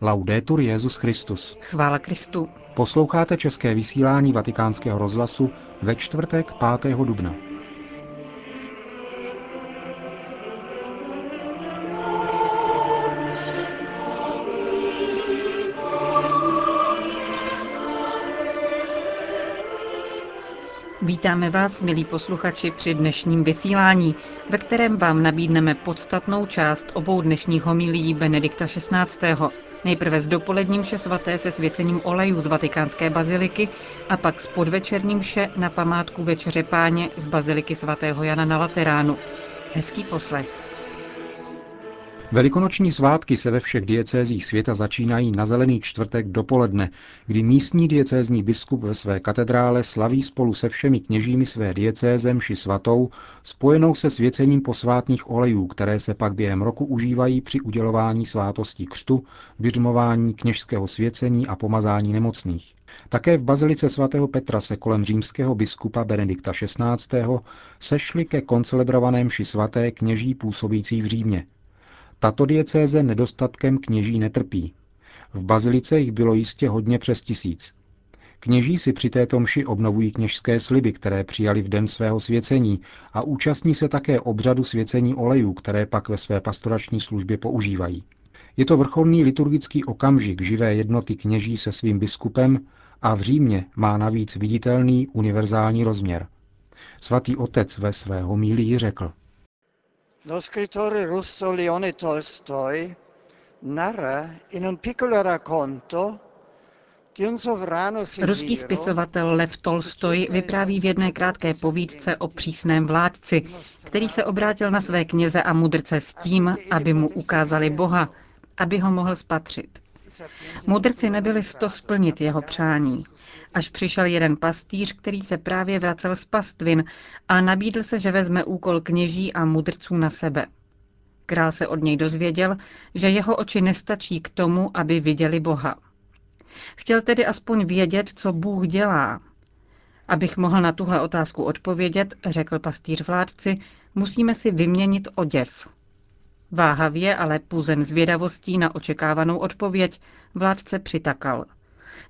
Laudetur Jezus Christus. Chvála Kristu. Posloucháte české vysílání Vatikánského rozhlasu ve čtvrtek 5. dubna. Vítáme vás, milí posluchači, při dnešním vysílání, ve kterém vám nabídneme podstatnou část obou dnešních homilí Benedikta XVI. Nejprve s dopoledním vše svaté se svěcením olejů z vatikánské baziliky a pak s podvečerním vše na památku Večeře páně z baziliky svatého Jana na Lateránu. Hezký poslech. Velikonoční svátky se ve všech diecézích světa začínají na zelený čtvrtek dopoledne, kdy místní diecézní biskup ve své katedrále slaví spolu se všemi kněžími své diecéze mši svatou, spojenou se svěcením posvátných olejů, které se pak během roku užívají při udělování svátostí křtu, vyřmování kněžského svěcení a pomazání nemocných. Také v bazilice svatého Petra se kolem římského biskupa Benedikta XVI. sešli ke koncelebrované mši svaté kněží působící v Římě. Tato diecéze nedostatkem kněží netrpí. V bazilice jich bylo jistě hodně přes tisíc. Kněží si při této mši obnovují kněžské sliby, které přijali v den svého svěcení a účastní se také obřadu svěcení olejů, které pak ve své pastorační službě používají. Je to vrcholný liturgický okamžik živé jednoty kněží se svým biskupem a v Římě má navíc viditelný univerzální rozměr. Svatý otec ve své homílii řekl – Lo scrittore russo Leone Tolstoi narra in un piccolo racconto Ruský spisovatel Lev Tolstoj vypráví v jedné krátké povídce o přísném vládci, který se obrátil na své kněze a mudrce s tím, aby mu ukázali Boha, aby ho mohl spatřit. Mudrci nebyli sto splnit jeho přání až přišel jeden pastýř, který se právě vracel z pastvin a nabídl se, že vezme úkol kněží a mudrců na sebe. Král se od něj dozvěděl, že jeho oči nestačí k tomu, aby viděli Boha. Chtěl tedy aspoň vědět, co Bůh dělá. Abych mohl na tuhle otázku odpovědět, řekl pastýř vládci, musíme si vyměnit oděv. Váhavě, ale puzen zvědavostí na očekávanou odpověď, vládce přitakal –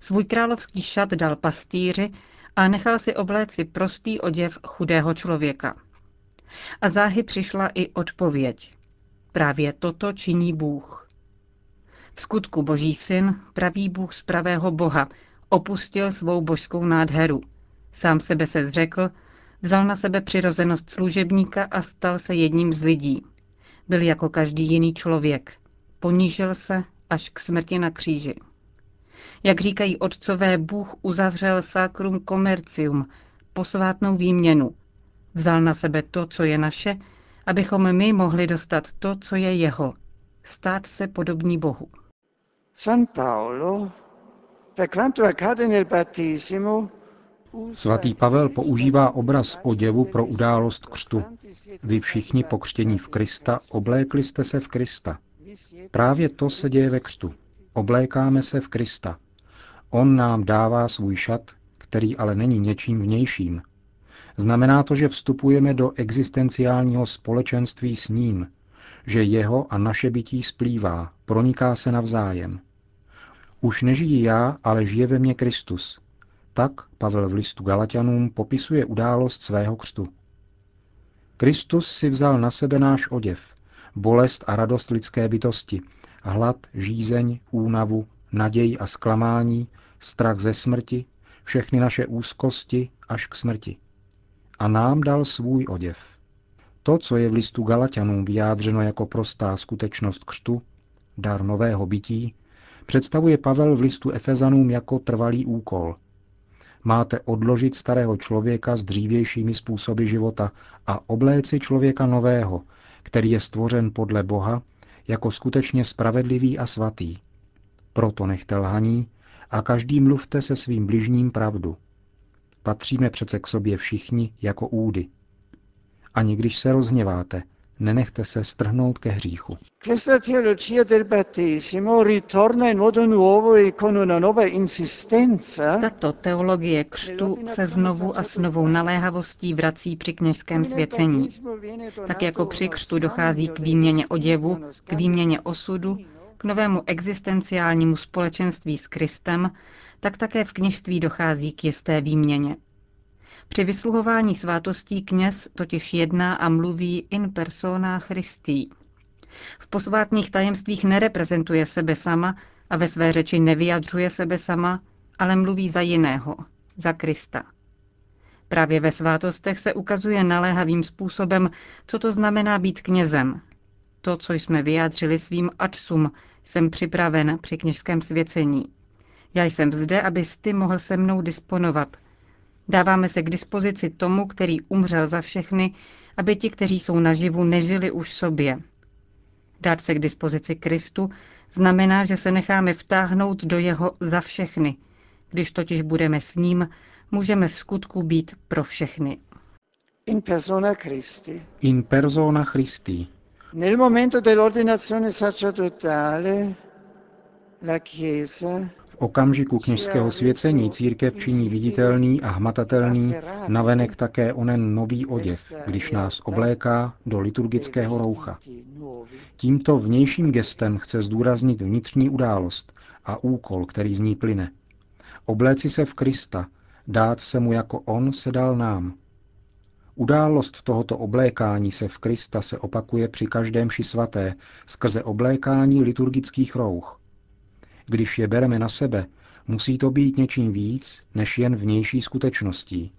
Svůj královský šat dal pastýři a nechal si obléci prostý oděv chudého člověka. A záhy přišla i odpověď. Právě toto činí Bůh. V skutku boží syn, pravý Bůh z pravého Boha, opustil svou božskou nádheru. Sám sebe se zřekl, vzal na sebe přirozenost služebníka a stal se jedním z lidí. Byl jako každý jiný člověk. Ponížil se až k smrti na kříži. Jak říkají otcové, Bůh uzavřel sacrum commercium, posvátnou výměnu. Vzal na sebe to, co je naše, abychom my mohli dostat to, co je jeho. Stát se podobní Bohu. San Paolo, per quanto accade nel battesimo, Svatý Pavel používá obraz oděvu pro událost křtu. Vy všichni pokřtění v Krista oblékli jste se v Krista. Právě to se děje ve křtu. Oblékáme se v Krista. On nám dává svůj šat, který ale není něčím vnějším. Znamená to, že vstupujeme do existenciálního společenství s ním, že jeho a naše bytí splývá, proniká se navzájem. Už nežijí já, ale žije ve mně Kristus. Tak Pavel v listu Galatianům popisuje událost svého křtu. Kristus si vzal na sebe náš oděv, bolest a radost lidské bytosti, hlad, žízeň, únavu, naději a zklamání, strach ze smrti, všechny naše úzkosti až k smrti. A nám dal svůj oděv. To, co je v listu Galatianům vyjádřeno jako prostá skutečnost křtu, dar nového bytí, představuje Pavel v listu Efezanům jako trvalý úkol. Máte odložit starého člověka s dřívějšími způsoby života a obléci člověka nového, který je stvořen podle Boha jako skutečně spravedlivý a svatý. Proto nechte lhaní a každý mluvte se svým bližním pravdu. Patříme přece k sobě všichni jako údy. Ani když se rozhněváte, nenechte se strhnout ke hříchu. E Tato teologie křtu se znovu a s novou naléhavostí vrací při kněžském svěcení. Tak jako při křtu dochází k výměně oděvu, k výměně osudu, k novému existenciálnímu společenství s Kristem, tak také v kněžství dochází k jisté výměně. Při vysluhování svátostí kněz totiž jedná a mluví in persona Christi. V posvátných tajemstvích nereprezentuje sebe sama a ve své řeči nevyjadřuje sebe sama, ale mluví za jiného, za Krista. Právě ve svátostech se ukazuje naléhavým způsobem, co to znamená být knězem. To, co jsme vyjádřili svým atsum, jsem připraven při kněžském svěcení. Já jsem zde, abys ty mohl se mnou disponovat. Dáváme se k dispozici tomu, který umřel za všechny, aby ti, kteří jsou naživu, nežili už sobě. Dát se k dispozici Kristu znamená, že se necháme vtáhnout do jeho za všechny. Když totiž budeme s ním, můžeme v skutku být pro všechny. In persona Christi. In persona Christi. Nel momento dell'ordinazione sacerdotale la Chiesa okamžiku kněžského svěcení církev činí viditelný a hmatatelný navenek také onen nový oděv, když nás obléká do liturgického roucha. Tímto vnějším gestem chce zdůraznit vnitřní událost a úkol, který z ní plyne. Obléci se v Krista, dát se mu jako on se dal nám. Událost tohoto oblékání se v Krista se opakuje při každém ši svaté skrze oblékání liturgických rouch. Když je bereme na sebe, musí to být něčím víc než jen vnější skutečností.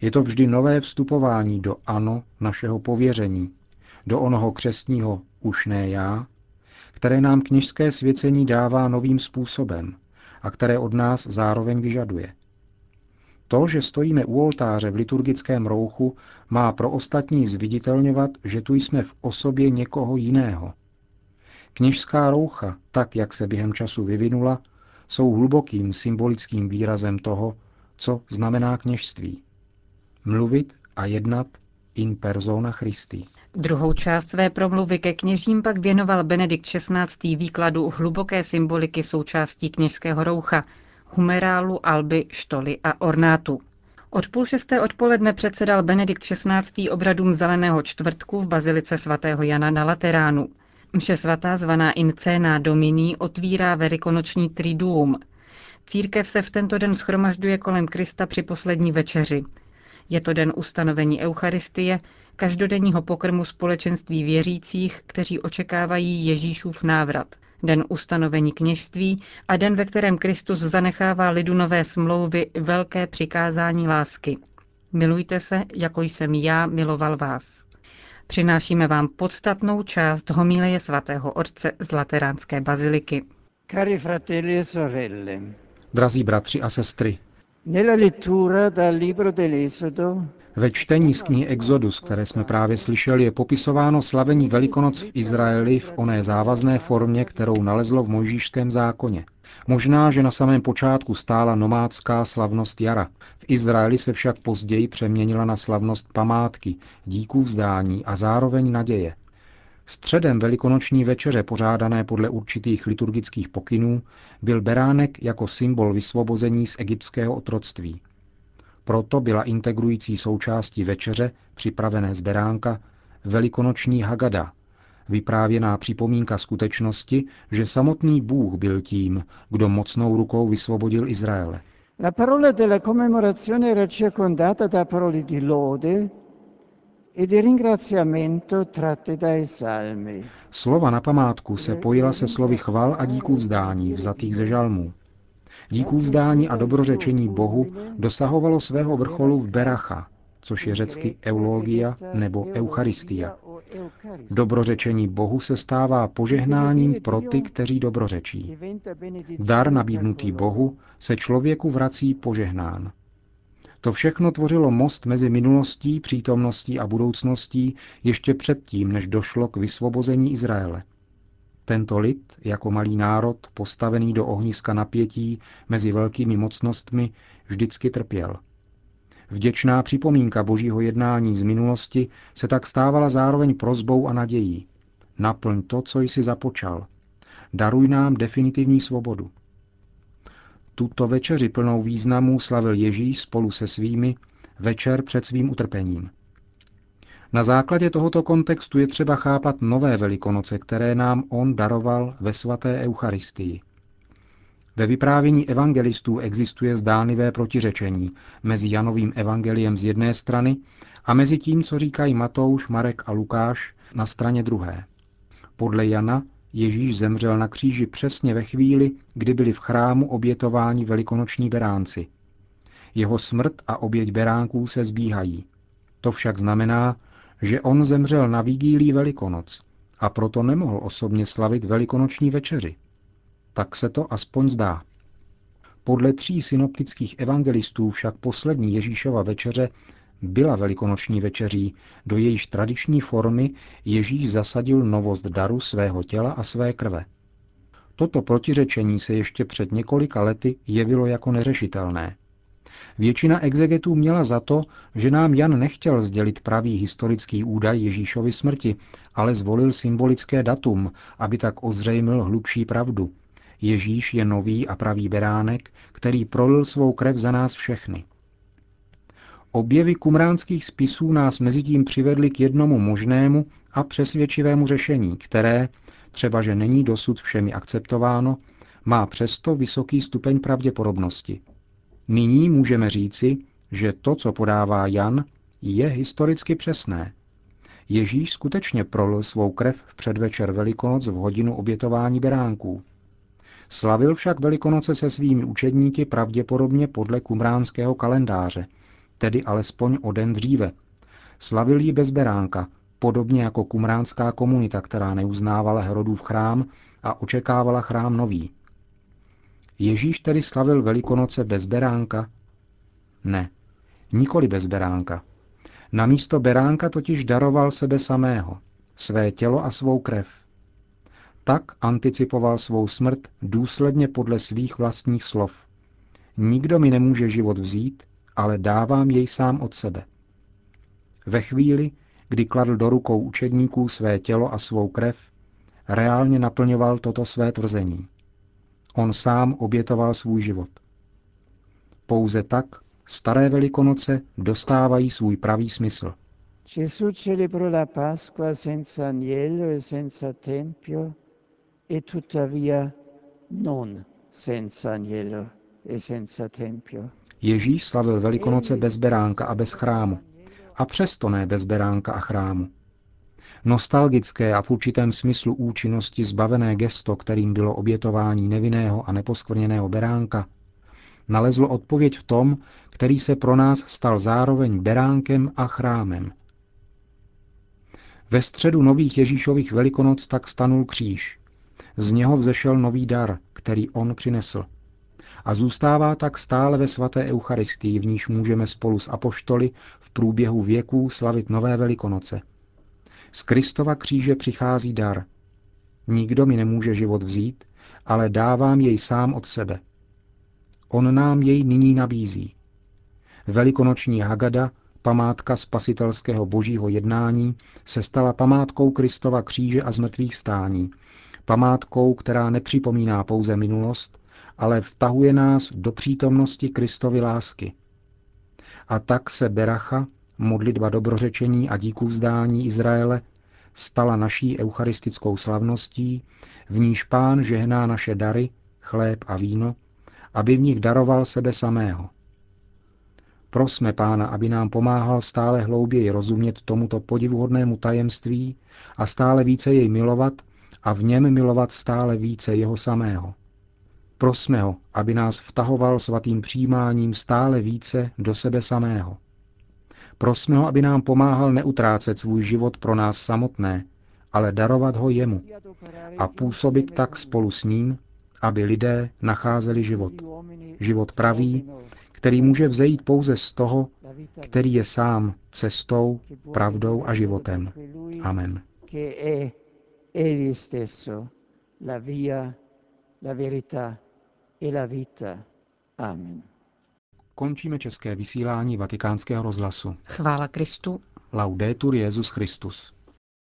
Je to vždy nové vstupování do ano našeho pověření, do onoho křestního už ne já, které nám kněžské svěcení dává novým způsobem a které od nás zároveň vyžaduje. To, že stojíme u oltáře v liturgickém rouchu, má pro ostatní zviditelňovat, že tu jsme v osobě někoho jiného. Kněžská roucha, tak jak se během času vyvinula, jsou hlubokým symbolickým výrazem toho, co znamená kněžství. Mluvit a jednat in persona Christi. Druhou část své promluvy ke kněžím pak věnoval Benedikt XVI. výkladu hluboké symboliky součástí kněžského roucha, humerálu, alby, štoly a ornátu. Od půl šesté odpoledne předsedal Benedikt XVI. obradům Zeleného čtvrtku v bazilice svatého Jana na Lateránu. Mše svatá zvaná In Cena Domini otvírá velikonoční triduum. Církev se v tento den schromažďuje kolem Krista při poslední večeři. Je to den ustanovení Eucharistie, každodenního pokrmu společenství věřících, kteří očekávají Ježíšův návrat, den ustanovení kněžství a den, ve kterém Kristus zanechává lidu nové smlouvy velké přikázání lásky. Milujte se, jako jsem já miloval vás. Přinášíme vám podstatnou část homileje svatého otce z Lateránské baziliky. Cari fratelli e sorelle, Drazí bratři a sestry, nella lettura dal libro dell'Esodo ve čtení z knihy Exodus, které jsme právě slyšeli, je popisováno slavení Velikonoc v Izraeli v oné závazné formě, kterou nalezlo v mojžíšském zákoně. Možná, že na samém počátku stála nomádská slavnost jara. V Izraeli se však později přeměnila na slavnost památky, díků vzdání a zároveň naděje. Středem velikonoční večeře pořádané podle určitých liturgických pokynů byl beránek jako symbol vysvobození z egyptského otroctví. Proto byla integrující součástí večeře, připravené z beránka, velikonoční Hagada, vyprávěná připomínka skutečnosti, že samotný Bůh byl tím, kdo mocnou rukou vysvobodil Izraele. La parola della commemorazione era circondata da parole di lode e di ringraziamento tratte dai salmi. Slova na památku se pojila se slovy chval a díků vzdání vzatých ze žalmů. Díků vzdání a dobrořečení Bohu dosahovalo svého vrcholu v Beracha, což je řecky eulogia nebo eucharistia. Dobrořečení Bohu se stává požehnáním pro ty, kteří dobrořečí. Dar nabídnutý Bohu se člověku vrací požehnán. To všechno tvořilo most mezi minulostí, přítomností a budoucností ještě předtím, než došlo k vysvobození Izraele. Tento lid, jako malý národ, postavený do ohniska napětí mezi velkými mocnostmi, vždycky trpěl. Vděčná připomínka božího jednání z minulosti se tak stávala zároveň prozbou a nadějí. Naplň to, co jsi započal. Daruj nám definitivní svobodu. Tuto večeři plnou významů slavil Ježíš spolu se svými večer před svým utrpením. Na základě tohoto kontextu je třeba chápat nové velikonoce, které nám on daroval ve svaté Eucharistii. Ve vyprávění evangelistů existuje zdánlivé protiřečení mezi Janovým evangeliem z jedné strany a mezi tím, co říkají Matouš, Marek a Lukáš na straně druhé. Podle Jana Ježíš zemřel na kříži přesně ve chvíli, kdy byli v chrámu obětováni velikonoční beránci. Jeho smrt a oběť beránků se zbíhají. To však znamená, že on zemřel na vigílí Velikonoc a proto nemohl osobně slavit velikonoční večeři. Tak se to aspoň zdá. Podle tří synoptických evangelistů však poslední Ježíšova večeře byla velikonoční večeří, do jejíž tradiční formy Ježíš zasadil novost daru svého těla a své krve. Toto protiřečení se ještě před několika lety jevilo jako neřešitelné. Většina exegetů měla za to, že nám Jan nechtěl sdělit pravý historický údaj Ježíšovy smrti, ale zvolil symbolické datum, aby tak ozřejmil hlubší pravdu. Ježíš je nový a pravý beránek, který prolil svou krev za nás všechny. Objevy kumránských spisů nás mezitím přivedly k jednomu možnému a přesvědčivému řešení, které, třeba že není dosud všemi akceptováno, má přesto vysoký stupeň pravděpodobnosti. Nyní můžeme říci, že to, co podává Jan, je historicky přesné. Ježíš skutečně prolil svou krev v předvečer Velikonoc v hodinu obětování beránků. Slavil však Velikonoce se svými učedníky pravděpodobně podle kumránského kalendáře, tedy alespoň o den dříve. Slavil ji bez beránka, podobně jako kumránská komunita, která neuznávala Herodův chrám a očekávala chrám nový. Ježíš tedy slavil Velikonoce bez beránka? Ne, nikoli bez beránka. Na místo beránka totiž daroval sebe samého, své tělo a svou krev. Tak anticipoval svou smrt důsledně podle svých vlastních slov. Nikdo mi nemůže život vzít, ale dávám jej sám od sebe. Ve chvíli, kdy kladl do rukou učedníků své tělo a svou krev, reálně naplňoval toto své tvrzení. On sám obětoval svůj život. Pouze tak staré velikonoce dostávají svůj pravý smysl. Gesù celebrò la Pasqua senza agnello e senza tempio e tuttavia non senza agnello e senza tempio. Ježíš slavil Velikonoce bez beránka a bez chrámu. A přesto ne bez beránka a chrámu. Nostalgické a v určitém smyslu účinnosti zbavené gesto, kterým bylo obětování nevinného a neposkvrněného beránka, nalezlo odpověď v tom, který se pro nás stal zároveň beránkem a chrámem. Ve středu nových Ježíšových velikonoc tak stanul kříž. Z něho vzešel nový dar, který on přinesl. A zůstává tak stále ve svaté Eucharistii, v níž můžeme spolu s apoštoly v průběhu věků slavit nové velikonoce – z Kristova kříže přichází dar. Nikdo mi nemůže život vzít, ale dávám jej sám od sebe. On nám jej nyní nabízí. Velikonoční Hagada, památka spasitelského božího jednání, se stala památkou Kristova kříže a zmrtvých stání, památkou, která nepřipomíná pouze minulost, ale vtahuje nás do přítomnosti Kristovy lásky. A tak se Beracha, modlitba dobrořečení a díků vzdání Izraele stala naší eucharistickou slavností, v níž pán žehná naše dary, chléb a víno, aby v nich daroval sebe samého. Prosme pána, aby nám pomáhal stále hlouběji rozumět tomuto podivuhodnému tajemství a stále více jej milovat a v něm milovat stále více jeho samého. Prosme ho, aby nás vtahoval svatým přijímáním stále více do sebe samého. Prosme ho, aby nám pomáhal neutrácet svůj život pro nás samotné, ale darovat ho jemu a působit tak spolu s ním, aby lidé nacházeli život. Život pravý, který může vzejít pouze z toho, který je sám cestou, pravdou a životem. Amen. La via, la verità e la vita. Amen. Končíme české vysílání vatikánského rozhlasu. Chvála Kristu. Laudetur Jezus Christus.